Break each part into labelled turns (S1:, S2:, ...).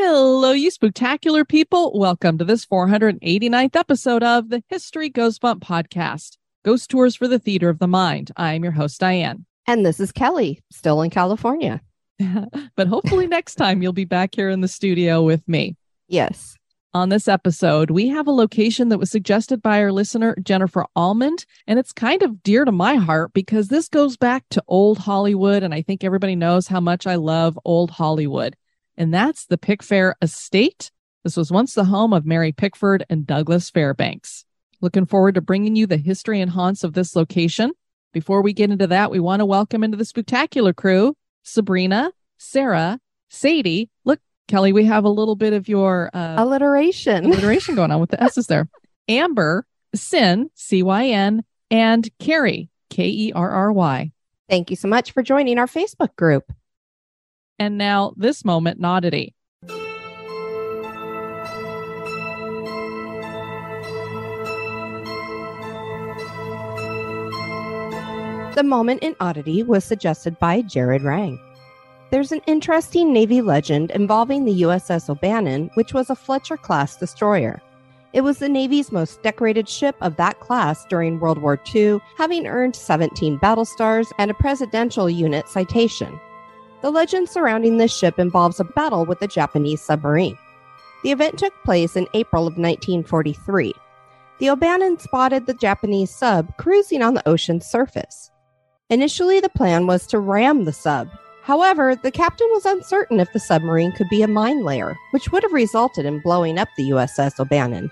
S1: Hello, you spectacular people. Welcome to this 489th episode of the History Goes Bump podcast, Ghost Tours for the Theater of the Mind. I'm your host, Diane.
S2: And this is Kelly, still in California.
S1: but hopefully, next time you'll be back here in the studio with me.
S2: Yes.
S1: On this episode, we have a location that was suggested by our listener, Jennifer Almond, and it's kind of dear to my heart because this goes back to old Hollywood, and I think everybody knows how much I love old Hollywood and that's the Pickfair Estate. This was once the home of Mary Pickford and Douglas Fairbanks. Looking forward to bringing you the history and haunts of this location. Before we get into that, we want to welcome into the spectacular crew Sabrina, Sarah, Sadie. Look, Kelly, we have a little bit of your
S2: uh, alliteration
S1: alliteration going on with the S's there. Amber, Sin, C Y N, and Carrie, K E R R Y.
S2: Thank you so much for joining our Facebook group.
S1: And now this moment, oddity.
S2: The moment in oddity was suggested by Jared Rang. There's an interesting Navy legend involving the USS O'Bannon, which was a Fletcher class destroyer. It was the Navy's most decorated ship of that class during World War II, having earned 17 battle stars and a Presidential Unit citation. The legend surrounding this ship involves a battle with a Japanese submarine. The event took place in April of 1943. The O'Bannon spotted the Japanese sub cruising on the ocean's surface. Initially, the plan was to ram the sub. However, the captain was uncertain if the submarine could be a mine layer, which would have resulted in blowing up the USS O'Bannon.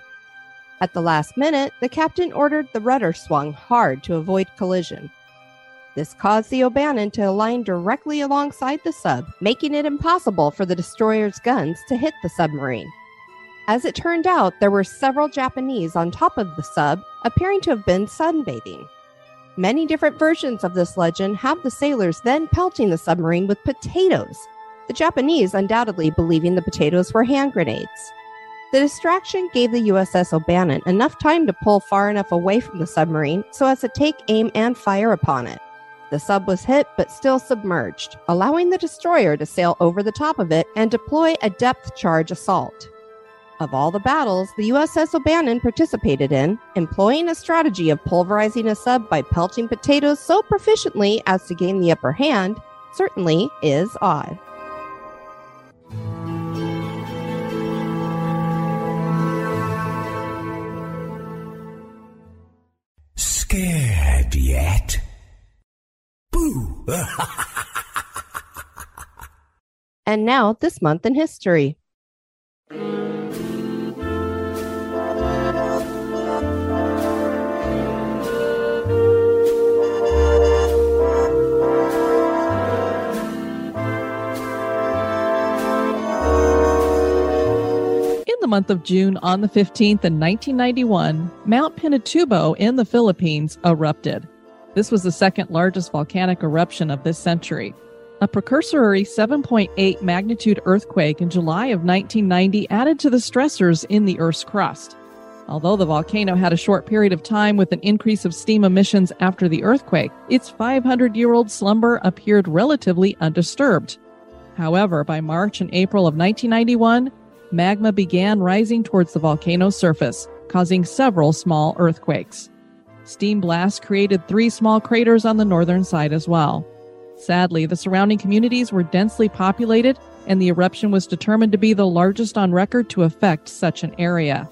S2: At the last minute, the captain ordered the rudder swung hard to avoid collision. This caused the O'Bannon to align directly alongside the sub, making it impossible for the destroyer's guns to hit the submarine. As it turned out, there were several Japanese on top of the sub, appearing to have been sunbathing. Many different versions of this legend have the sailors then pelting the submarine with potatoes, the Japanese undoubtedly believing the potatoes were hand grenades. The distraction gave the USS O'Bannon enough time to pull far enough away from the submarine so as to take aim and fire upon it. The sub was hit but still submerged, allowing the destroyer to sail over the top of it and deploy a depth charge assault. Of all the battles the USS O'Bannon participated in, employing a strategy of pulverizing a sub by pelting potatoes so proficiently as to gain the upper hand certainly is odd.
S3: Scared yet?
S2: and now, this month in history.
S1: In the month of June on the 15th in 1991, Mount Pinatubo in the Philippines erupted. This was the second largest volcanic eruption of this century. A precursory 7.8 magnitude earthquake in July of 1990 added to the stressors in the Earth's crust. Although the volcano had a short period of time with an increase of steam emissions after the earthquake, its 500 year old slumber appeared relatively undisturbed. However, by March and April of 1991, magma began rising towards the volcano's surface, causing several small earthquakes. Steam blasts created three small craters on the northern side as well. Sadly, the surrounding communities were densely populated, and the eruption was determined to be the largest on record to affect such an area.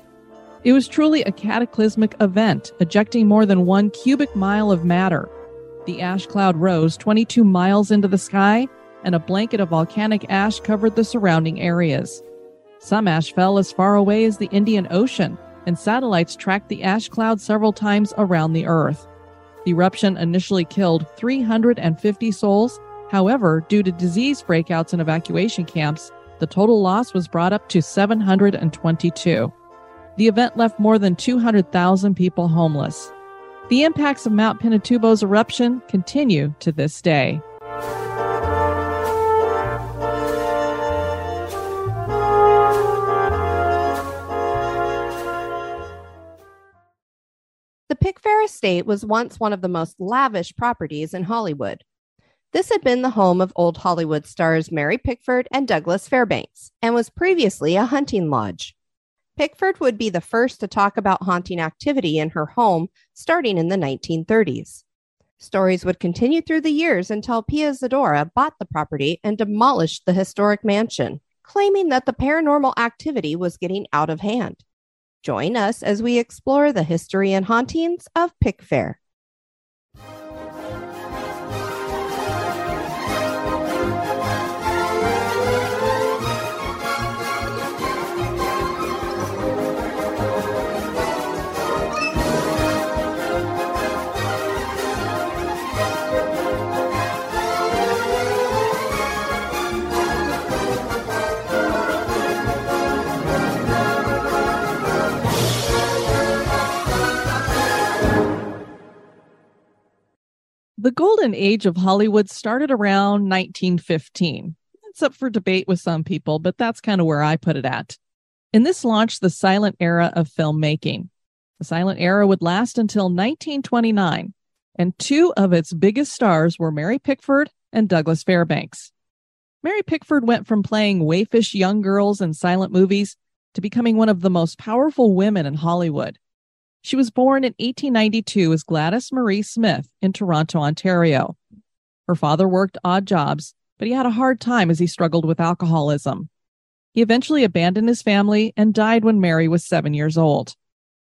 S1: It was truly a cataclysmic event, ejecting more than one cubic mile of matter. The ash cloud rose 22 miles into the sky, and a blanket of volcanic ash covered the surrounding areas. Some ash fell as far away as the Indian Ocean, and satellites tracked the ash cloud several times around the Earth. The eruption initially killed 350 souls. However, due to disease breakouts and evacuation camps, the total loss was brought up to 722. The event left more than 200,000 people homeless. The impacts of Mount Pinatubo's eruption continue to this day.
S2: Pickfair estate was once one of the most lavish properties in Hollywood. This had been the home of old Hollywood stars Mary Pickford and Douglas Fairbanks and was previously a hunting lodge. Pickford would be the first to talk about haunting activity in her home starting in the 1930s. Stories would continue through the years until Pia Zadora bought the property and demolished the historic mansion, claiming that the paranormal activity was getting out of hand. Join us as we explore the history and hauntings of Pickfair.
S1: The golden age of Hollywood started around 1915. It's up for debate with some people, but that's kind of where I put it at. And this launched the silent era of filmmaking. The silent era would last until 1929, and two of its biggest stars were Mary Pickford and Douglas Fairbanks. Mary Pickford went from playing waifish young girls in silent movies to becoming one of the most powerful women in Hollywood. She was born in 1892 as Gladys Marie Smith in Toronto, Ontario. Her father worked odd jobs, but he had a hard time as he struggled with alcoholism. He eventually abandoned his family and died when Mary was seven years old.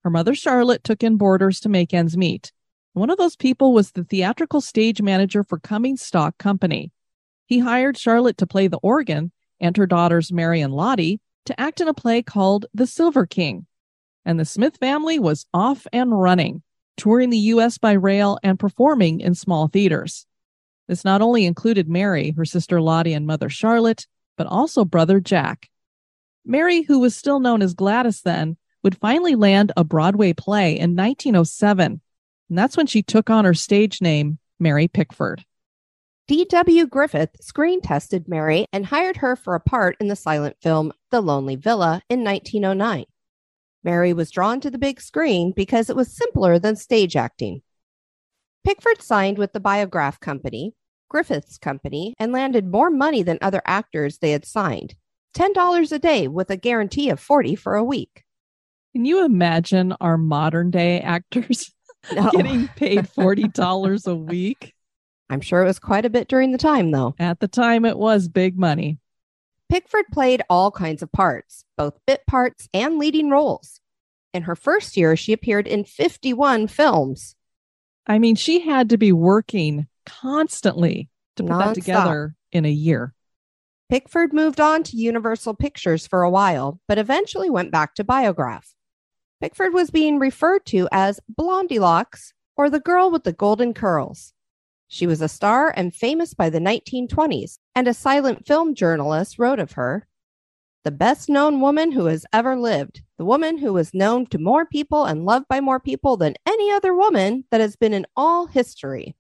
S1: Her mother, Charlotte, took in boarders to make ends meet. One of those people was the theatrical stage manager for Cummings Stock Company. He hired Charlotte to play the organ and her daughters, Mary and Lottie, to act in a play called The Silver King and the Smith family was off and running, touring the U.S. by rail and performing in small theaters. This not only included Mary, her sister Lottie, and mother Charlotte, but also brother Jack. Mary, who was still known as Gladys then, would finally land a Broadway play in 1907, and that's when she took on her stage name, Mary Pickford.
S2: D.W. Griffith screen tested Mary and hired her for a part in the silent film The Lonely Villa in 1909. Mary was drawn to the big screen because it was simpler than stage acting. Pickford signed with the Biograph Company, Griffith's company, and landed more money than other actors they had signed $10 a day with a guarantee of 40 for a week.
S1: Can you imagine our modern day actors no. getting paid $40 a week?
S2: I'm sure it was quite a bit during the time, though.
S1: At the time, it was big money.
S2: Pickford played all kinds of parts, both bit parts and leading roles. In her first year, she appeared in 51 films.
S1: I mean, she had to be working constantly to put Non-stop. that together in a year.
S2: Pickford moved on to Universal Pictures for a while, but eventually went back to Biograph. Pickford was being referred to as Blondie Locks or the girl with the golden curls. She was a star and famous by the 1920s, and a silent film journalist wrote of her the best known woman who has ever lived, the woman who was known to more people and loved by more people than any other woman that has been in all history.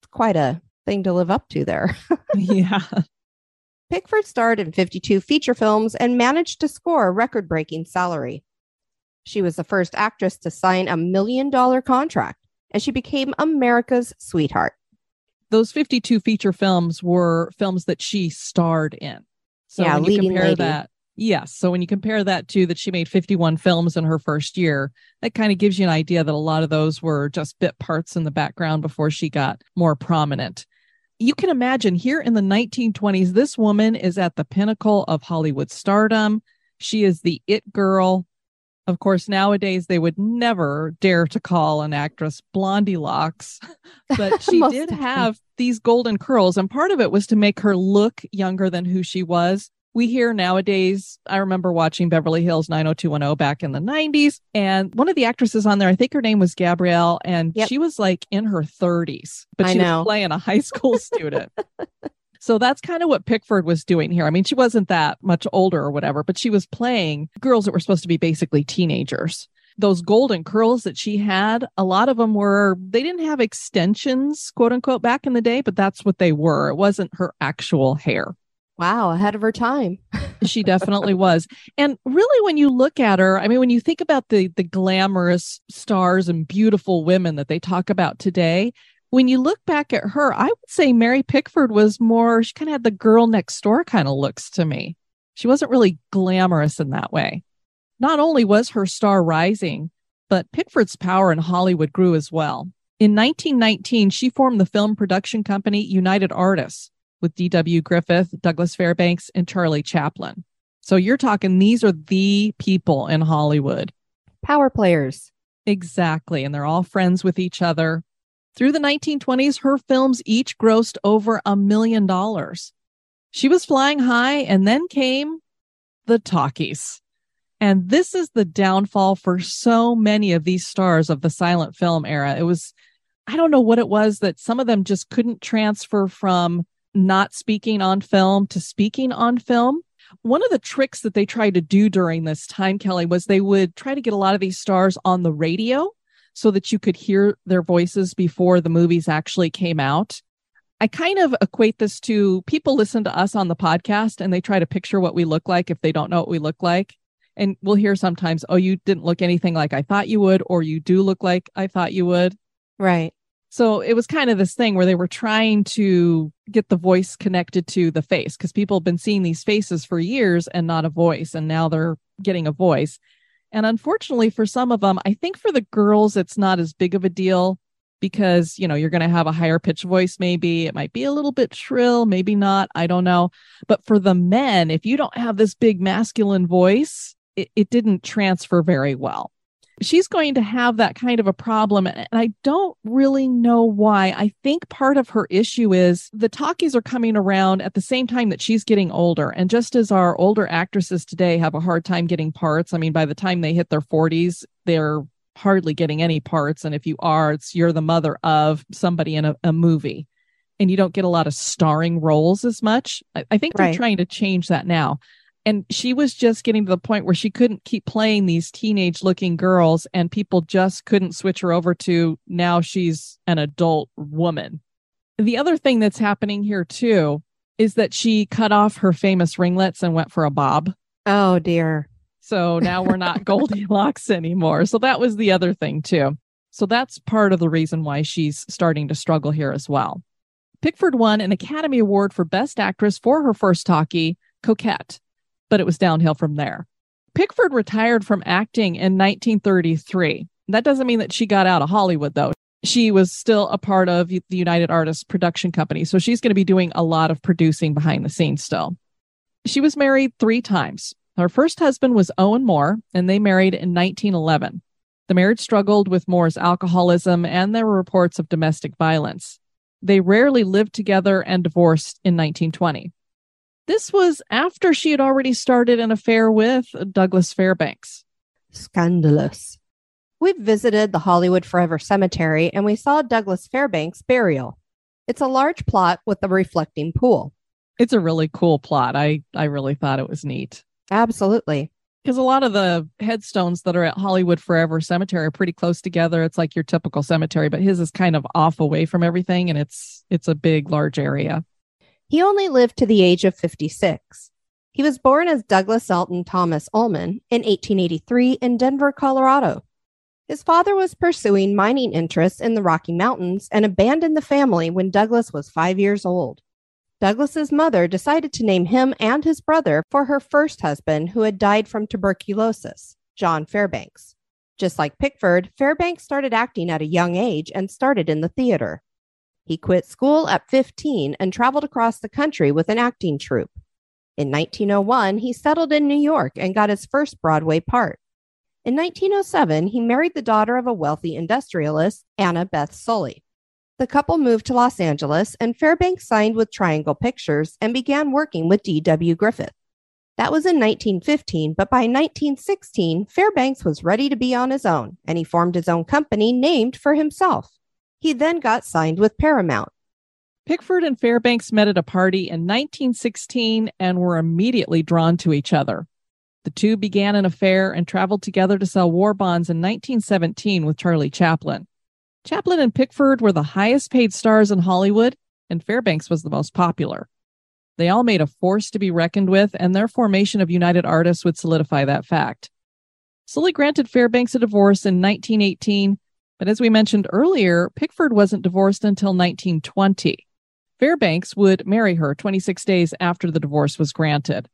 S2: It's quite a thing to live up to there.
S1: yeah.
S2: Pickford starred in 52 feature films and managed to score a record breaking salary. She was the first actress to sign a million dollar contract, and she became America's sweetheart.
S1: Those 52 feature films were films that she starred in. So
S2: Yeah,
S1: when you compare
S2: lady.
S1: that, yes. So when you compare that to that she made 51 films in her first year, that kind of gives you an idea that a lot of those were just bit parts in the background before she got more prominent. You can imagine here in the 1920s, this woman is at the pinnacle of Hollywood stardom. She is the it girl. Of course, nowadays they would never dare to call an actress Blondie Locks, but she did have these golden curls, and part of it was to make her look younger than who she was. We hear nowadays, I remember watching Beverly Hills 90210 back in the 90s, and one of the actresses on there, I think her name was Gabrielle, and
S2: Yep.
S1: she was like in her 30s, but
S2: I
S1: she
S2: know.
S1: was playing a high school student. So that's kind of what Pickford was doing here. I mean, she wasn't that much older or whatever, but she was playing girls that were supposed to be basically teenagers. Those golden curls that she had, a lot of them were, they didn't have extensions, quote unquote, back in the day, but that's what they were. It wasn't her actual hair.
S2: Wow, ahead of her time.
S1: She definitely was. And really when you look at her, I mean when you think about the the glamorous stars and beautiful women that they talk about today, when you look back at her, I would say Mary Pickford was more she kind of had the girl next door kind of looks to me. She wasn't really glamorous in that way. Not only was her star rising, but Pickford's power in Hollywood grew as well. In 1919, she formed the film production company United Artists with D.W. Griffith, Douglas Fairbanks, and Charlie Chaplin. So you're talking, these are the people in Hollywood.
S2: Power players.
S1: Exactly. And they're all friends with each other. Through the 1920s, her films each grossed over a million dollars. She was flying high, and then came the talkies. And this is the downfall for so many of these stars of the silent film era. It was, I don't know what it was that some of them just couldn't transfer from not speaking on film to speaking on film. One of the tricks that they tried to do during this time, Kelly, was they would try to get a lot of these stars on the radio so that you could hear their voices before the movies actually came out. I kind of equate this to people listen to us on the podcast and they try to picture what we look like if they don't know what we look like. And we'll hear sometimes, oh, you didn't look anything like I thought you would, or you do look like I thought you would.
S2: Right.
S1: So it was kind of this thing where they were trying to get the voice connected to the face because people have been seeing these faces for years and not a voice. And now they're getting a voice. And unfortunately, for some of them, I think for the girls, it's not as big of a deal because, you know, you're going to have a higher pitch voice, maybe. It might be a little bit shrill, maybe not. I don't know. But for the men, if you don't have this big masculine voice, it, it didn't transfer very well she's going to have that kind of a problem. And I don't really know why. I think part of her issue is the talkies are coming around at the same time that she's getting older. And just as our older actresses today have a hard time getting parts, I mean, by the time they hit their 40s, they're hardly getting any parts. And if you are, it's you're the mother of somebody in a, a movie. And you don't get a lot of starring roles as much. I, I think they're trying to change that now and she was just getting to the point where she couldn't keep playing these teenage looking girls and people just couldn't switch her over to now she's an adult woman. The other thing that's happening here too is that she cut off her famous ringlets and went for a bob.
S2: Oh dear.
S1: so now we're not goldilocks anymore. So that was the other thing too. So that's part of the reason why she's starting to struggle here as well. Pickford won an academy award for best actress for her first talkie coquette but it was downhill from there. Pickford retired from acting in 1933. That doesn't mean that she got out of Hollywood, though. She was still a part of the United Artists production company. So she's going to be doing a lot of producing behind the scenes still. She was married three times. Her first husband was Owen Moore, and they married in 1911. The marriage struggled with Moore's alcoholism, and there were reports of domestic violence. They rarely lived together and divorced in 1920. This was after she had already started an affair with Douglas Fairbanks.
S2: Scandalous. We visited the Hollywood Forever Cemetery and we saw Douglas Fairbanks' burial. It's a large plot with a reflecting pool.
S1: It's a really cool plot. I I really thought it was neat.
S2: Absolutely.
S1: Because a lot of the headstones that are at Hollywood Forever Cemetery are pretty close together. It's like your typical cemetery, but his is kind of off away from everything and it's it's a big large area.
S2: He only lived to the age of 56. He was born as Douglas Elton Thomas Ullman in 1883 in Denver, Colorado. His father was pursuing mining interests in the Rocky Mountains and abandoned the family when Douglas was five years old. Douglas's mother decided to name him and his brother for her first husband, who had died from tuberculosis, John Fairbanks. Just like Pickford, Fairbanks started acting at a young age and started in the theater. He quit school at 15 and traveled across the country with an acting troupe. In 1901, he settled in New York and got his first Broadway part. In 1907, he married the daughter of a wealthy industrialist, Anna Beth Sully. The couple moved to Los Angeles, and Fairbanks signed with Triangle Pictures and began working with D.W. Griffith. That was in 1915, but by 1916, Fairbanks was ready to be on his own, and he formed his own company named for himself. He then got signed with Paramount.
S1: Pickford and Fairbanks met at a party in 1916 and were immediately drawn to each other. The two began an affair and traveled together to sell war bonds in 1917 with Charlie Chaplin. Chaplin and Pickford were the highest paid stars in Hollywood, and Fairbanks was the most popular. They all made a force to be reckoned with, and their formation of United Artists would solidify that fact. Sully granted Fairbanks a divorce in 1918, but as we mentioned earlier, Pickford wasn't divorced until 1920. Fairbanks would marry her 26 days after the divorce was granted.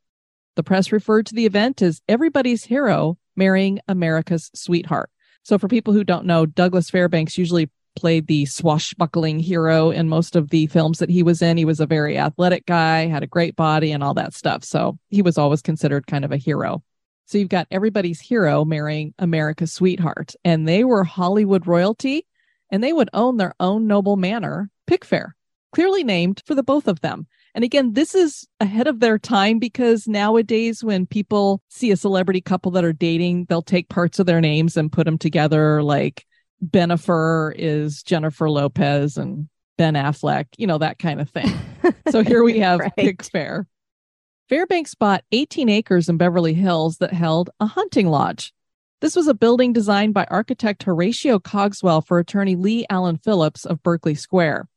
S1: The press referred to the event as everybody's hero marrying America's sweetheart. So, for people who don't know, Douglas Fairbanks usually played the swashbuckling hero in most of the films that he was in. He was a very athletic guy, had a great body, and all that stuff. So, he was always considered kind of a hero. So, you've got everybody's hero marrying America's sweetheart, and they were Hollywood royalty, and they would own their own noble manor, Pickfair, clearly named for the both of them. And again, this is ahead of their time because nowadays, when people see a celebrity couple that are dating, they'll take parts of their names and put them together. Like Bennifer is Jennifer Lopez and Ben Affleck, you know, that kind of thing. so here we have right. Pickfair. Fairbanks bought 18 acres in Beverly Hills that held a hunting lodge. This was a building designed by architect Horatio Cogswell for attorney Lee Allen Phillips of Berkeley Square.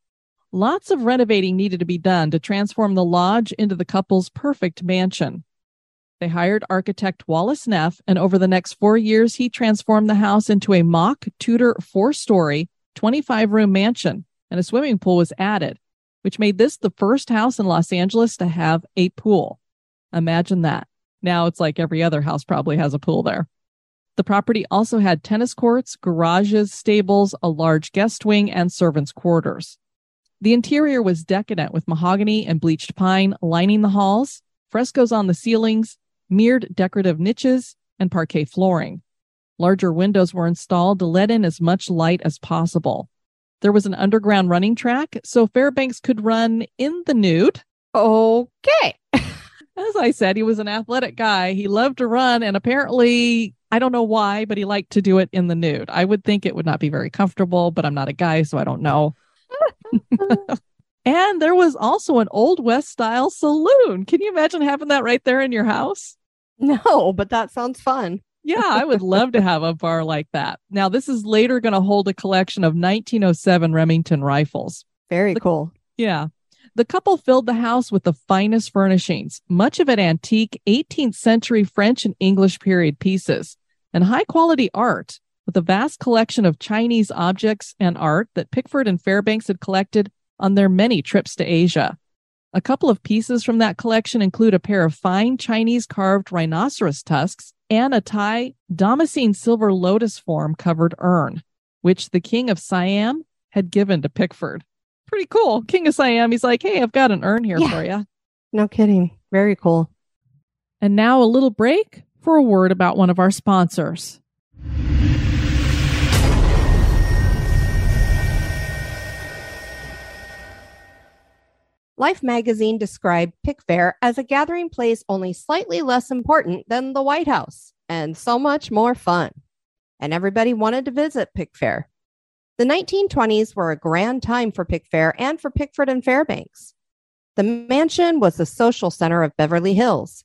S1: Lots of renovating needed to be done to transform the lodge into the couple's perfect mansion. They hired architect Wallace Neff, and over the next four years, he transformed the house into a mock Tudor four story, 25 room mansion, and a swimming pool was added, which made this the first house in Los Angeles to have a pool. Imagine that. Now it's like every other house probably has a pool there. The property also had tennis courts, garages, stables, a large guest wing, and servants' quarters. The interior was decadent with mahogany and bleached pine lining the halls, frescoes on the ceilings, mirrored decorative niches, and parquet flooring. Larger windows were installed to let in as much light as possible. There was an underground running track, so Fairbanks could run in the nude.
S2: Okay.
S1: As I said, he was an athletic guy. He loved to run, and apparently, I don't know why, but he liked to do it in the nude. I would think it would not be very comfortable, but I'm not a guy, so I don't know. and there was also an old west style saloon. Can you imagine having that right there in your house?
S2: No, but that sounds fun.
S1: yeah, I would love to have a bar like that. Now, this is later going to hold a collection of 1907 Remington rifles.
S2: Very
S1: the,
S2: cool.
S1: Yeah. The couple filled the house with the finest furnishings, much of it antique 18th century French and English period pieces, and high quality art with a vast collection of Chinese objects and art that Pickford and Fairbanks had collected on their many trips to Asia. A couple of pieces from that collection include a pair of fine Chinese carved rhinoceros tusks and a Thai Damascene silver lotus form covered urn, which the king of Siam had given to Pickford. Pretty cool. King of Siam, he's like, hey, I've got an urn here yeah. for you.
S2: No kidding. Very cool.
S1: And now a little break for a word about one of our sponsors.
S2: Life magazine described Pickfair as a gathering place only slightly less important than the White House and so much more fun. And everybody wanted to visit Pickfair. The 1920s were a grand time for Pickfair and for Pickford and Fairbanks. The mansion was the social center of Beverly Hills.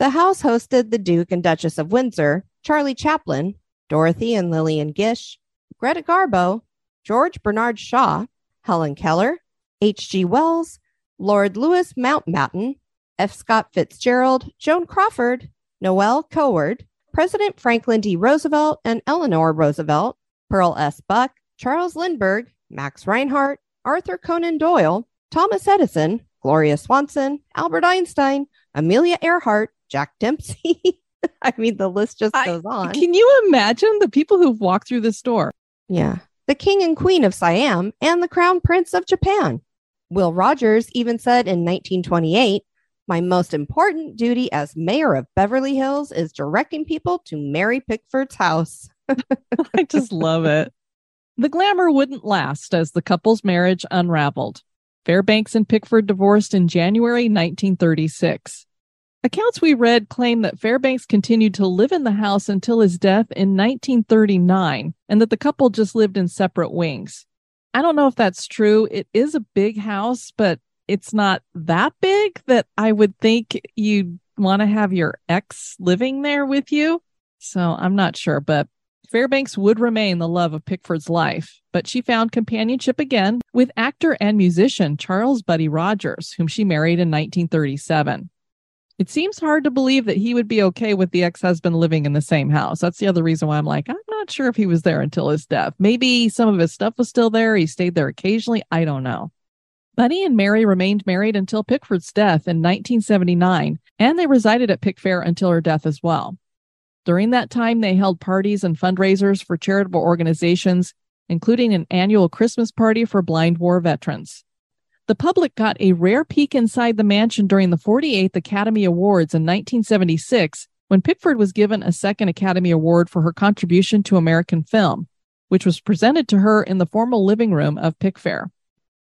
S2: The house hosted the Duke and Duchess of Windsor, Charlie Chaplin, Dorothy and Lillian Gish, Greta Garbo, George Bernard Shaw, Helen Keller, H.G. Wells, Lord Louis Mountbatten, F. Scott Fitzgerald, Joan Crawford, Noel Coward, President Franklin D. Roosevelt and Eleanor Roosevelt, Pearl S. Buck, Charles Lindbergh, Max Reinhardt, Arthur Conan Doyle, Thomas Edison, Gloria Swanson, Albert Einstein, Amelia Earhart, Jack Dempsey. I mean, the list just goes I, on.
S1: Can you imagine the people who've walked through this door?
S2: Yeah. The King and Queen of Siam and the Crown Prince of Japan. Will Rogers even said in 1928 My most important duty as mayor of Beverly Hills is directing people to Mary Pickford's house.
S1: I just love it. The glamour wouldn't last as the couple's marriage unraveled. Fairbanks and Pickford divorced in January 1936. Accounts we read claim that Fairbanks continued to live in the house until his death in 1939 and that the couple just lived in separate wings. I don't know if that's true. It is a big house, but it's not that big that I would think you'd want to have your ex living there with you. So I'm not sure, but Fairbanks would remain the love of Pickford's life, but she found companionship again with actor and musician Charles Buddy Rogers, whom she married in 1937. It seems hard to believe that he would be okay with the ex husband living in the same house. That's the other reason why I'm like, I'm not sure if he was there until his death. Maybe some of his stuff was still there. He stayed there occasionally. I don't know. Buddy and Mary remained married until Pickford's death in 1979, and they resided at Pickfair until her death as well. During that time, they held parties and fundraisers for charitable organizations, including an annual Christmas party for blind war veterans. The public got a rare peek inside the mansion during the 48th Academy Awards in 1976 when Pickford was given a second Academy Award for her contribution to American film, which was presented to her in the formal living room of Pickfair.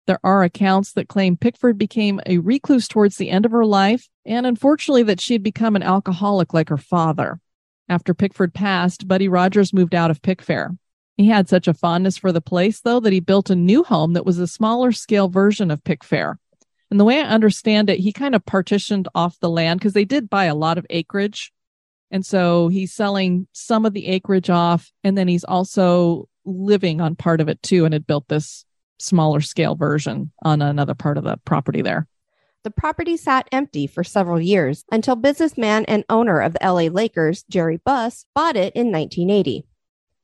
S1: There are accounts that claim Pickford became a recluse towards the end of her life, and unfortunately, that she had become an alcoholic like her father. After Pickford passed, Buddy Rogers moved out of Pickfair. He had such a fondness for the place, though, that he built a new home that was a smaller scale version of Pickfair. And the way I understand it, he kind of partitioned off the land because they did buy a lot of acreage. And so he's selling some of the acreage off. And then he's also living on part of it too and had built this smaller scale version on another part of the property there.
S2: The property sat empty for several years until businessman and owner of the LA Lakers, Jerry Buss, bought it in 1980.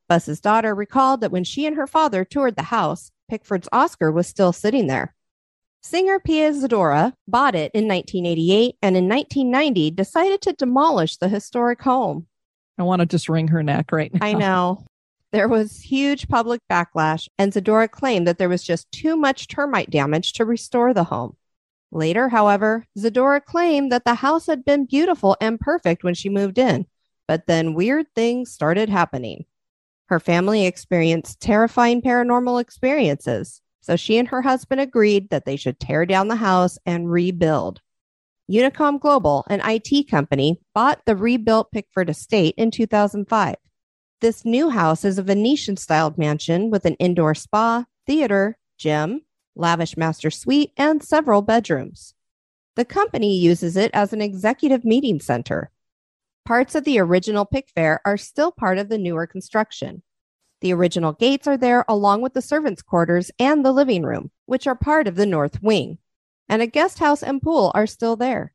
S2: Buss's daughter recalled that when she and her father toured the house, Pickford's Oscar was still sitting there. Singer Pia Zadora bought it in 1988 and in 1990 decided to demolish the historic home.
S1: I want to just wring her neck right now.
S2: I know. There was huge public backlash, and Zadora claimed that there was just too much termite damage to restore the home. Later, however, Zadora claimed that the house had been beautiful and perfect when she moved in, but then weird things started happening. Her family experienced terrifying paranormal experiences, so she and her husband agreed that they should tear down the house and rebuild. Unicom Global, an IT company, bought the rebuilt Pickford estate in 2005. This new house is a Venetian styled mansion with an indoor spa, theater, gym, lavish master suite, and several bedrooms. The company uses it as an executive meeting center Parts of the original Pickfair are still part of the newer construction. The original gates are there along with the servants' quarters and the living room, which are part of the north wing. And a guest house and pool are still there.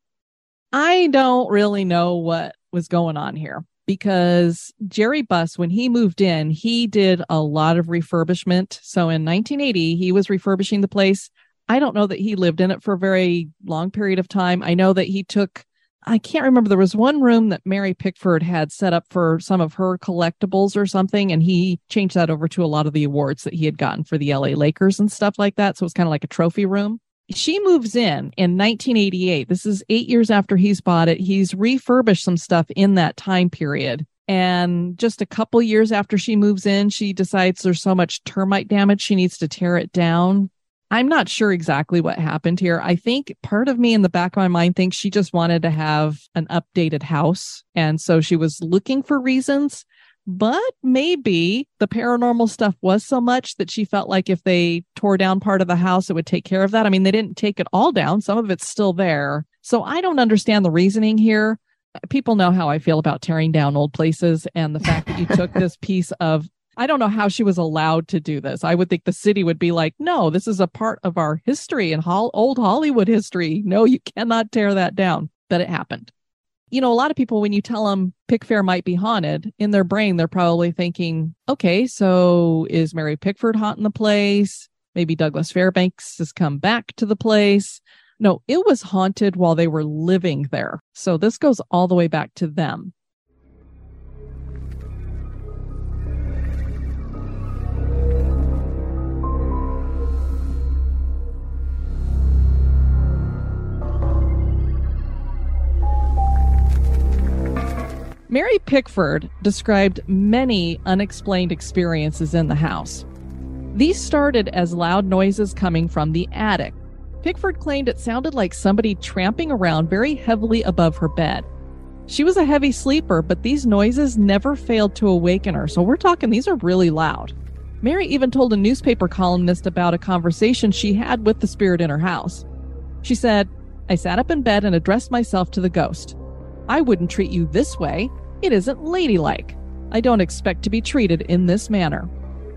S1: I don't really know what was going on here because Jerry Buss, when he moved in, he did a lot of refurbishment. So in 1980, he was refurbishing the place. I don't know that he lived in it for a very long period of time. I know that he took I can't remember. There was one room that Mary Pickford had set up for some of her collectibles or something, and he changed that over to a lot of the awards that he had gotten for the LA Lakers and stuff like that. So it's kind of like a trophy room. She moves in in 1988. This is eight years after he's bought it. He's refurbished some stuff in that time period. And just a couple years after she moves in, she decides there's so much termite damage, she needs to tear it down. I'm not sure exactly what happened here. I think part of me in the back of my mind thinks she just wanted to have an updated house. And so she was looking for reasons. But maybe the paranormal stuff was so much that she felt like if they tore down part of the house, it would take care of that. I mean, they didn't take it all down, some of it's still there. So I don't understand the reasoning here. People know how I feel about tearing down old places and the fact that you took this piece of I don't know how she was allowed to do this. I would think the city would be like, no, this is a part of our history and ho- old Hollywood history. No, you cannot tear that down. But it happened. You know, a lot of people, when you tell them Pickfair might be haunted, in their brain, they're probably thinking, okay, so is Mary Pickford haunting the place? Maybe Douglas Fairbanks has come back to the place. No, it was haunted while they were living there. So this goes all the way back to them. Mary Pickford described many unexplained experiences in the house. These started as loud noises coming from the attic. Pickford claimed it sounded like somebody tramping around very heavily above her bed. She was a heavy sleeper, but these noises never failed to awaken her, so we're talking these are really loud. Mary even told a newspaper columnist about a conversation she had with the spirit in her house. She said, I sat up in bed and addressed myself to the ghost. I wouldn't treat you this way. It isn't ladylike. I don't expect to be treated in this manner.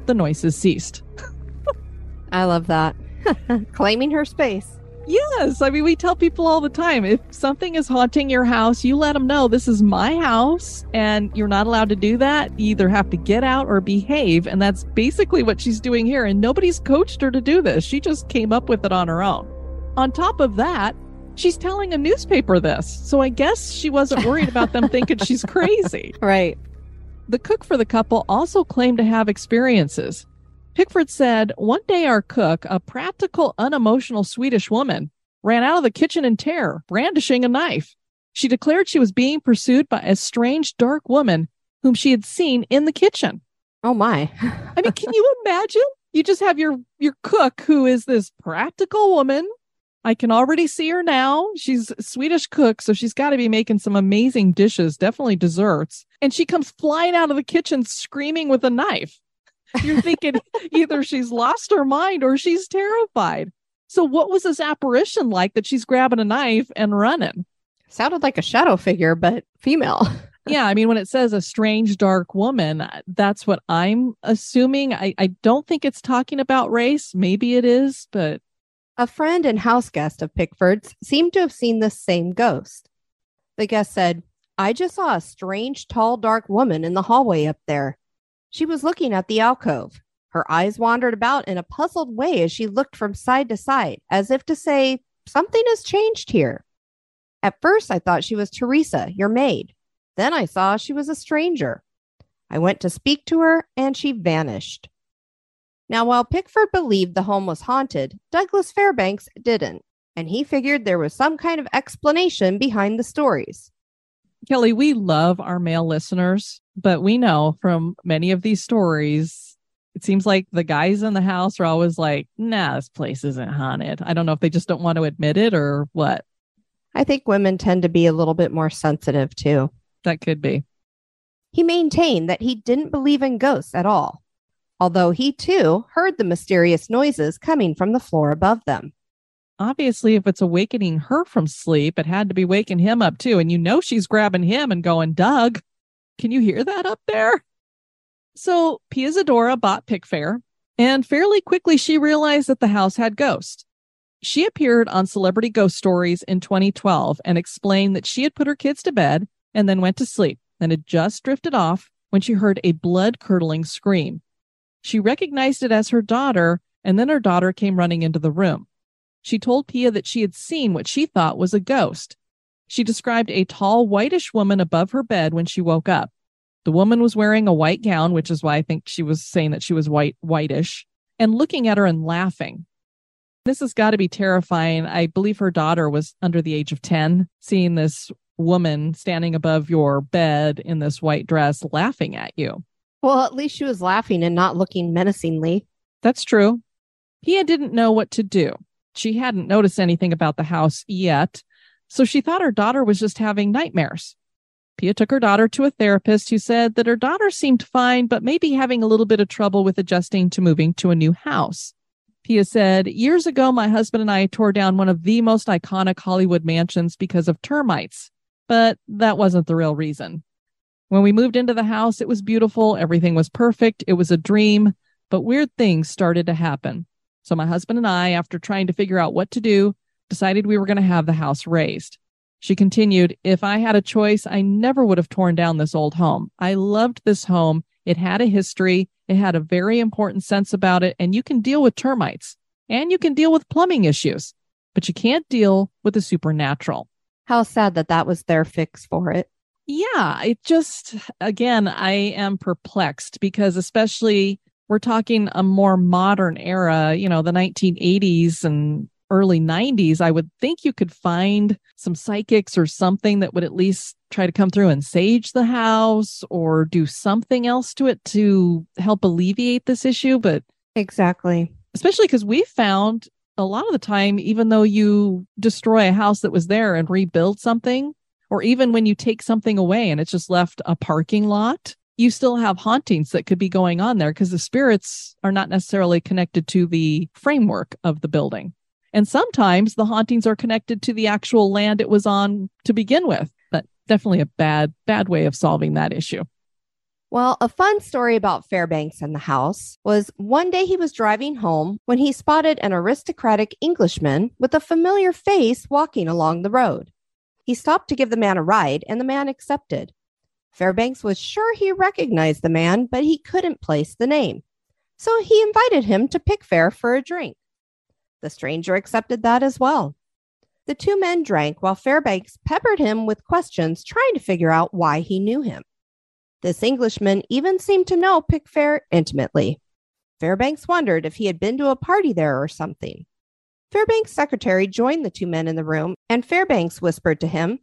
S1: The noises ceased.
S2: I love that. Claiming her space.
S1: Yes. I mean, we tell people all the time if something is haunting your house, you let them know this is my house and you're not allowed to do that. You either have to get out or behave. And that's basically what she's doing here. And nobody's coached her to do this. She just came up with it on her own. On top of that, she's telling a newspaper this. So I guess she wasn't worried about them thinking she's crazy.
S2: Right.
S1: The cook for the couple also claimed to have experiences. Pickford said, One day our cook, a practical, unemotional Swedish woman, ran out of the kitchen in terror, brandishing a knife. She declared she was being pursued by a strange, dark woman whom she had seen in the kitchen.
S2: Oh my.
S1: I mean, can you imagine? You just have your your cook who is this practical woman I can already see her now. She's a Swedish cook, so she's got to be making some amazing dishes, definitely desserts. And she comes flying out of the kitchen screaming with a knife. You're thinking either she's lost her mind or she's terrified. So, what was this apparition like that she's grabbing a knife and running?
S2: Sounded like a shadow figure, but female.
S1: yeah, I mean, when it says a strange, dark woman, that's what I'm assuming. I, I don't think it's talking about race. Maybe it is, but
S2: a friend and house guest of Pickford's seemed to have seen the same ghost. The guest said, I just saw a strange, tall, dark woman in the hallway up there. She was looking at the alcove. Her eyes wandered about in a puzzled way as she looked from side to side, as if to say, Something has changed here. At first, I thought she was Teresa, your maid. Then I saw she was a stranger. I went to speak to her, and she vanished. Now, while Pickford believed the home was haunted, Douglas Fairbanks didn't, and he figured there was some kind of explanation behind the stories.
S1: Kelly, we love our male listeners, but we know from many of these stories, it seems like the guys in the house are always like, nah, this place isn't haunted. I don't know if they just don't want to admit it or what.
S2: I think women tend to be a little bit more sensitive too.
S1: That could be.
S2: He maintained that he didn't believe in ghosts at all although he too heard the mysterious noises coming from the floor above them.
S1: Obviously, if it's awakening her from sleep, it had to be waking him up too. And you know she's grabbing him and going, Doug, can you hear that up there? So Pia Zadora bought Pickfair, and fairly quickly she realized that the house had ghosts. She appeared on Celebrity Ghost Stories in 2012 and explained that she had put her kids to bed and then went to sleep and had just drifted off when she heard a blood curdling scream. She recognized it as her daughter, and then her daughter came running into the room. She told Pia that she had seen what she thought was a ghost. She described a tall, whitish woman above her bed when she woke up. The woman was wearing a white gown, which is why I think she was saying that she was white, whitish, and looking at her and laughing. This has got to be terrifying. I believe her daughter was under the age of 10, seeing this woman standing above your bed in this white dress laughing at you.
S2: Well, at least she was laughing and not looking menacingly.
S1: That's true. Pia didn't know what to do. She hadn't noticed anything about the house yet, so she thought her daughter was just having nightmares. Pia took her daughter to a therapist who said that her daughter seemed fine, but maybe having a little bit of trouble with adjusting to moving to a new house. Pia said, Years ago, my husband and I tore down one of the most iconic Hollywood mansions because of termites, but that wasn't the real reason. When we moved into the house, it was beautiful. Everything was perfect. It was a dream, but weird things started to happen. So my husband and I, after trying to figure out what to do, decided we were going to have the house raised. She continued, If I had a choice, I never would have torn down this old home. I loved this home. It had a history, it had a very important sense about it, and you can deal with termites and you can deal with plumbing issues, but you can't deal with the supernatural.
S2: How sad that that was their fix for it.
S1: Yeah, it just, again, I am perplexed because, especially, we're talking a more modern era, you know, the 1980s and early 90s, I would think you could find some psychics or something that would at least try to come through and sage the house or do something else to it to help alleviate this issue. But
S2: exactly,
S1: especially because we found a lot of the time, even though you destroy a house that was there and rebuild something, or even when you take something away and it's just left a parking lot, you still have hauntings that could be going on there because the spirits are not necessarily connected to the framework of the building. And sometimes the hauntings are connected to the actual land it was on to begin with. But definitely a bad, bad way of solving that issue.
S2: Well, a fun story about Fairbanks and the house was one day he was driving home when he spotted an aristocratic Englishman with a familiar face walking along the road. He stopped to give the man a ride, and the man accepted. Fairbanks was sure he recognized the man, but he couldn't place the name. So he invited him to Pickfair for a drink. The stranger accepted that as well. The two men drank while Fairbanks peppered him with questions, trying to figure out why he knew him. This Englishman even seemed to know Pickfair intimately. Fairbanks wondered if he had been to a party there or something. Fairbanks' secretary joined the two men in the room, and Fairbanks whispered to him,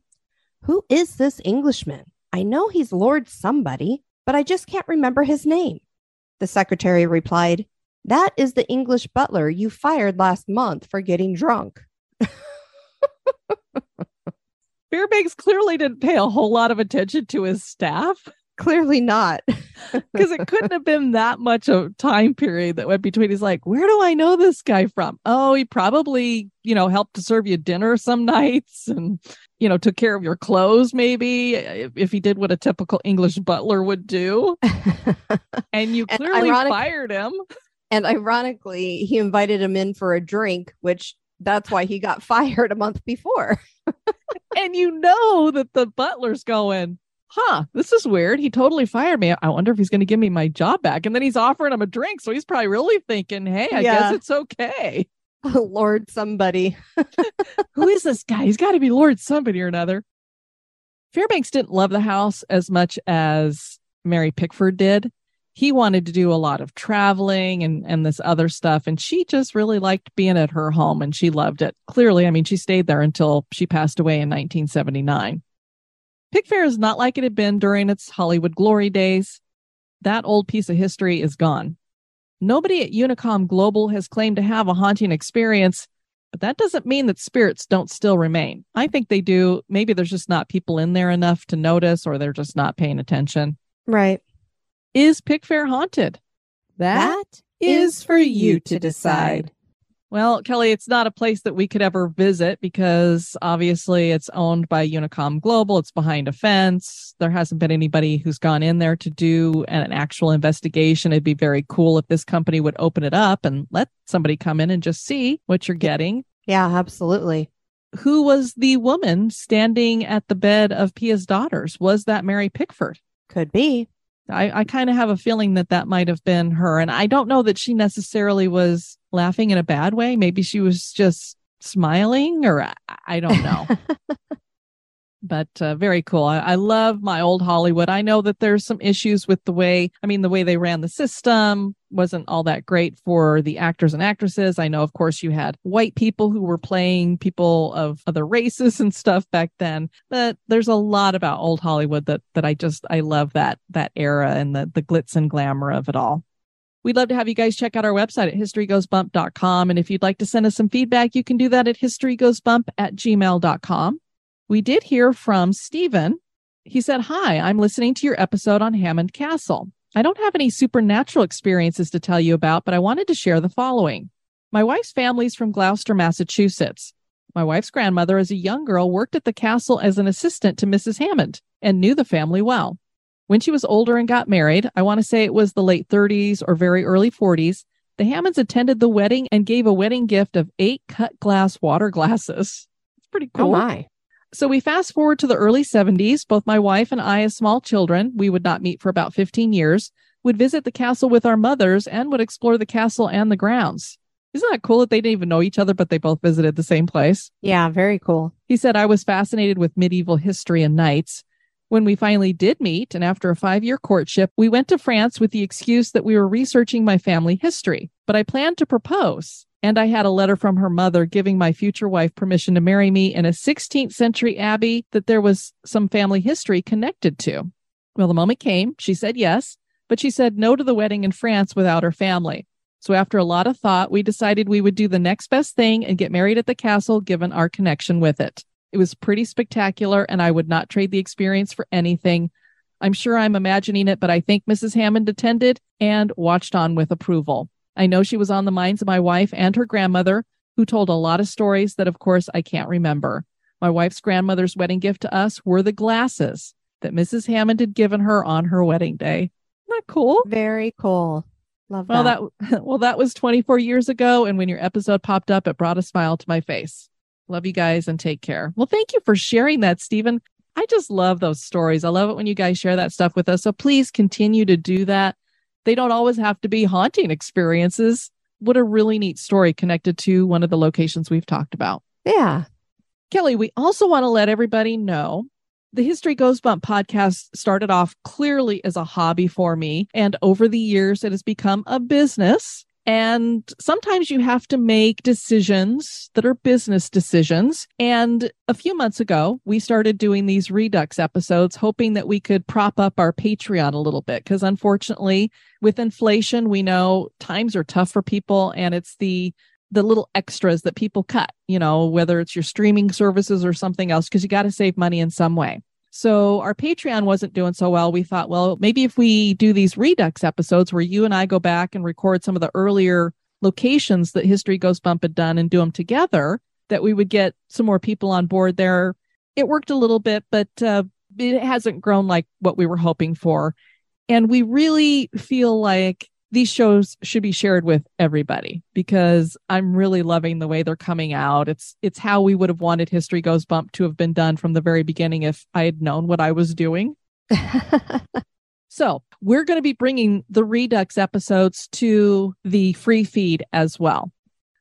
S2: Who is this Englishman? I know he's Lord somebody, but I just can't remember his name. The secretary replied, that is the English butler you fired last month for getting drunk.
S1: Fairbanks clearly didn't pay a whole lot of attention to his staff.
S2: Clearly not.
S1: Because it couldn't have been that much of time period that went between. He's like, where do I know this guy from? Oh, he probably, you know, helped to serve you dinner some nights and, you know, took care of your clothes, maybe, if, if he did what a typical English butler would do. and you clearly and ironic- fired him.
S2: And ironically, he invited him in for a drink, which that's why he got fired a month before.
S1: and you know that the butler's going, huh, this is weird. He totally fired me. I wonder if he's going to give me my job back. And then he's offering him a drink. So he's probably really thinking, hey, I yeah. guess it's okay.
S2: Lord somebody.
S1: Who is this guy? He's got to be Lord somebody or another. Fairbanks didn't love the house as much as Mary Pickford did he wanted to do a lot of traveling and and this other stuff and she just really liked being at her home and she loved it clearly i mean she stayed there until she passed away in 1979 pickfair is not like it had been during its hollywood glory days. That old piece of history is gone. Nobody at unicom global has claimed to have a haunting experience but that doesn't mean that spirits don't still remain. I think they do. Maybe there's just not people in there enough to notice or they're just not paying attention.
S2: Right.
S1: Is Pickfair haunted?
S2: That is for you to decide.
S1: Well, Kelly, it's not a place that we could ever visit because obviously it's owned by Unicom Global. It's behind a fence. There hasn't been anybody who's gone in there to do an actual investigation. It'd be very cool if this company would open it up and let somebody come in and just see what you're getting.
S2: Yeah, absolutely.
S1: Who was the woman standing at the bed of Pia's daughters? Was that Mary Pickford?
S2: Could be.
S1: I, I kind of have a feeling that that might have been her. And I don't know that she necessarily was laughing in a bad way. Maybe she was just smiling, or I, I don't know. but uh, very cool. I, I, love my old Hollywood. I know that there's some issues with the way, I mean, the way they ran the system wasn't all that great for the actors and actresses. I know, of course, you had white people who were playing people of other races and stuff back then. But there's a lot about old Hollywood that that I just I love that that era and the the glitz and glamour of it all. We'd love to have you guys check out our website at historygoesbump.com. And if you'd like to send us some feedback, you can do that at historygoesbump at gmail.com. We did hear from Stephen. He said, Hi, I'm listening to your episode on Hammond Castle. I don't have any supernatural experiences to tell you about, but I wanted to share the following. My wife's family is from Gloucester, Massachusetts. My wife's grandmother, as a young girl, worked at the castle as an assistant to Mrs. Hammond and knew the family well. When she was older and got married, I want to say it was the late 30s or very early 40s, the Hammonds attended the wedding and gave a wedding gift of eight cut glass water glasses. It's pretty oh cool.
S2: Oh my.
S1: So we fast forward to the early 70s. Both my wife and I, as small children, we would not meet for about 15 years, would visit the castle with our mothers and would explore the castle and the grounds. Isn't that cool that they didn't even know each other, but they both visited the same place?
S2: Yeah, very cool.
S1: He said, I was fascinated with medieval history and knights. When we finally did meet, and after a five year courtship, we went to France with the excuse that we were researching my family history. But I planned to propose, and I had a letter from her mother giving my future wife permission to marry me in a 16th century abbey that there was some family history connected to. Well, the moment came. She said yes, but she said no to the wedding in France without her family. So after a lot of thought, we decided we would do the next best thing and get married at the castle given our connection with it. It was pretty spectacular, and I would not trade the experience for anything. I'm sure I'm imagining it, but I think Mrs. Hammond attended and watched on with approval. I know she was on the minds of my wife and her grandmother, who told a lot of stories that, of course, I can't remember. My wife's grandmother's wedding gift to us were the glasses that Mrs. Hammond had given her on her wedding day. Isn't that cool?
S2: Very cool. Love
S1: Well,
S2: that.
S1: that well, that was 24 years ago, and when your episode popped up, it brought a smile to my face. Love you guys and take care. Well, thank you for sharing that, Stephen. I just love those stories. I love it when you guys share that stuff with us. So please continue to do that. They don't always have to be haunting experiences. What a really neat story connected to one of the locations we've talked about.
S2: yeah.
S1: Kelly, we also want to let everybody know the History Goes Bump podcast started off clearly as a hobby for me. And over the years, it has become a business. And sometimes you have to make decisions that are business decisions. And a few months ago, we started doing these Redux episodes, hoping that we could prop up our Patreon a little bit. Because unfortunately, with inflation, we know times are tough for people and it's the the little extras that people cut, you know, whether it's your streaming services or something else, because you got to save money in some way. So our Patreon wasn't doing so well. We thought, well, maybe if we do these Redux episodes where you and I go back and record some of the earlier locations that History Goes Bump had done and do them together, that we would get some more people on board there. It worked a little bit, but uh, it hasn't grown like what we were hoping for. And we really feel like these shows should be shared with everybody because I'm really loving the way they're coming out. It's it's how we would have wanted History Goes Bump to have been done from the very beginning if I had known what I was doing. So, we're going to be bringing the Redux episodes to the free feed as well.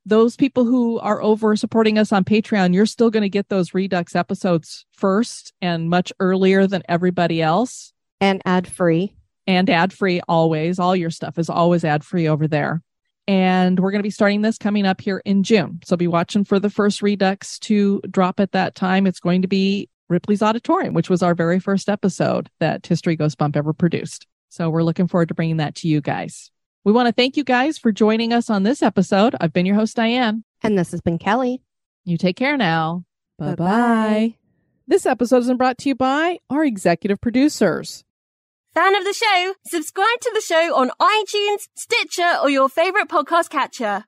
S1: Those people who are over supporting us on Patreon, you're still going to get those Redux episodes first and much earlier than everybody else
S2: and ad free.
S1: And ad free always. All your stuff is always ad free over there. And we're going to be starting this coming up here in June. So be watching for the first Redux to drop at that time. It's going to be Ripley's Auditorium, which was our very first episode that History Goes Bump ever produced. So we're looking forward to bringing that to you guys. We want to thank you guys for joining us on this episode. I've been your host, Diane.
S2: And this has been Kelly.
S1: You take care now.
S2: Bye-bye.
S1: This episode has been brought to you by our executive producers.
S4: Fan of the show? Subscribe to the show on iTunes, Stitcher, or your favorite podcast catcher.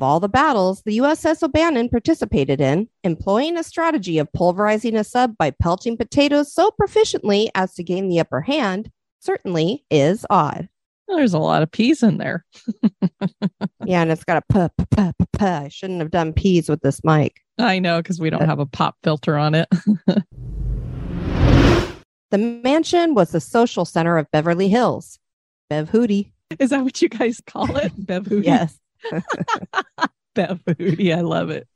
S2: Of all the battles the USS O'Bannon participated in, employing a strategy of pulverizing a sub by pelting potatoes so proficiently as to gain the upper hand certainly is odd.
S1: There's a lot of peas in there.
S2: Yeah, and it's got a puh, puh, puh, puh. I shouldn't have done peas with this mic.
S1: I know because we don't have a pop filter on it.
S2: The mansion was the social center of Beverly Hills. Bev Hootie.
S1: Is that what you guys call it? Bev Hootie?
S2: Yes.
S1: Bev Hootie. I love it.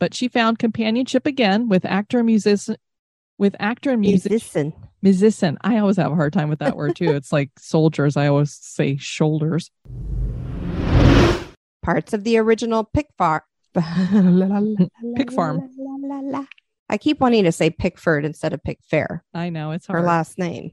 S1: But she found companionship again with actor and musician with actor and music
S2: Musician.
S1: musician. I always have a hard time with that word too. It's like soldiers. I always say shoulders.
S2: Parts of the original Pickford.
S1: Pick Farm.
S2: I keep wanting to say Pickford instead of Pickfair,
S1: I know it's
S2: her last name.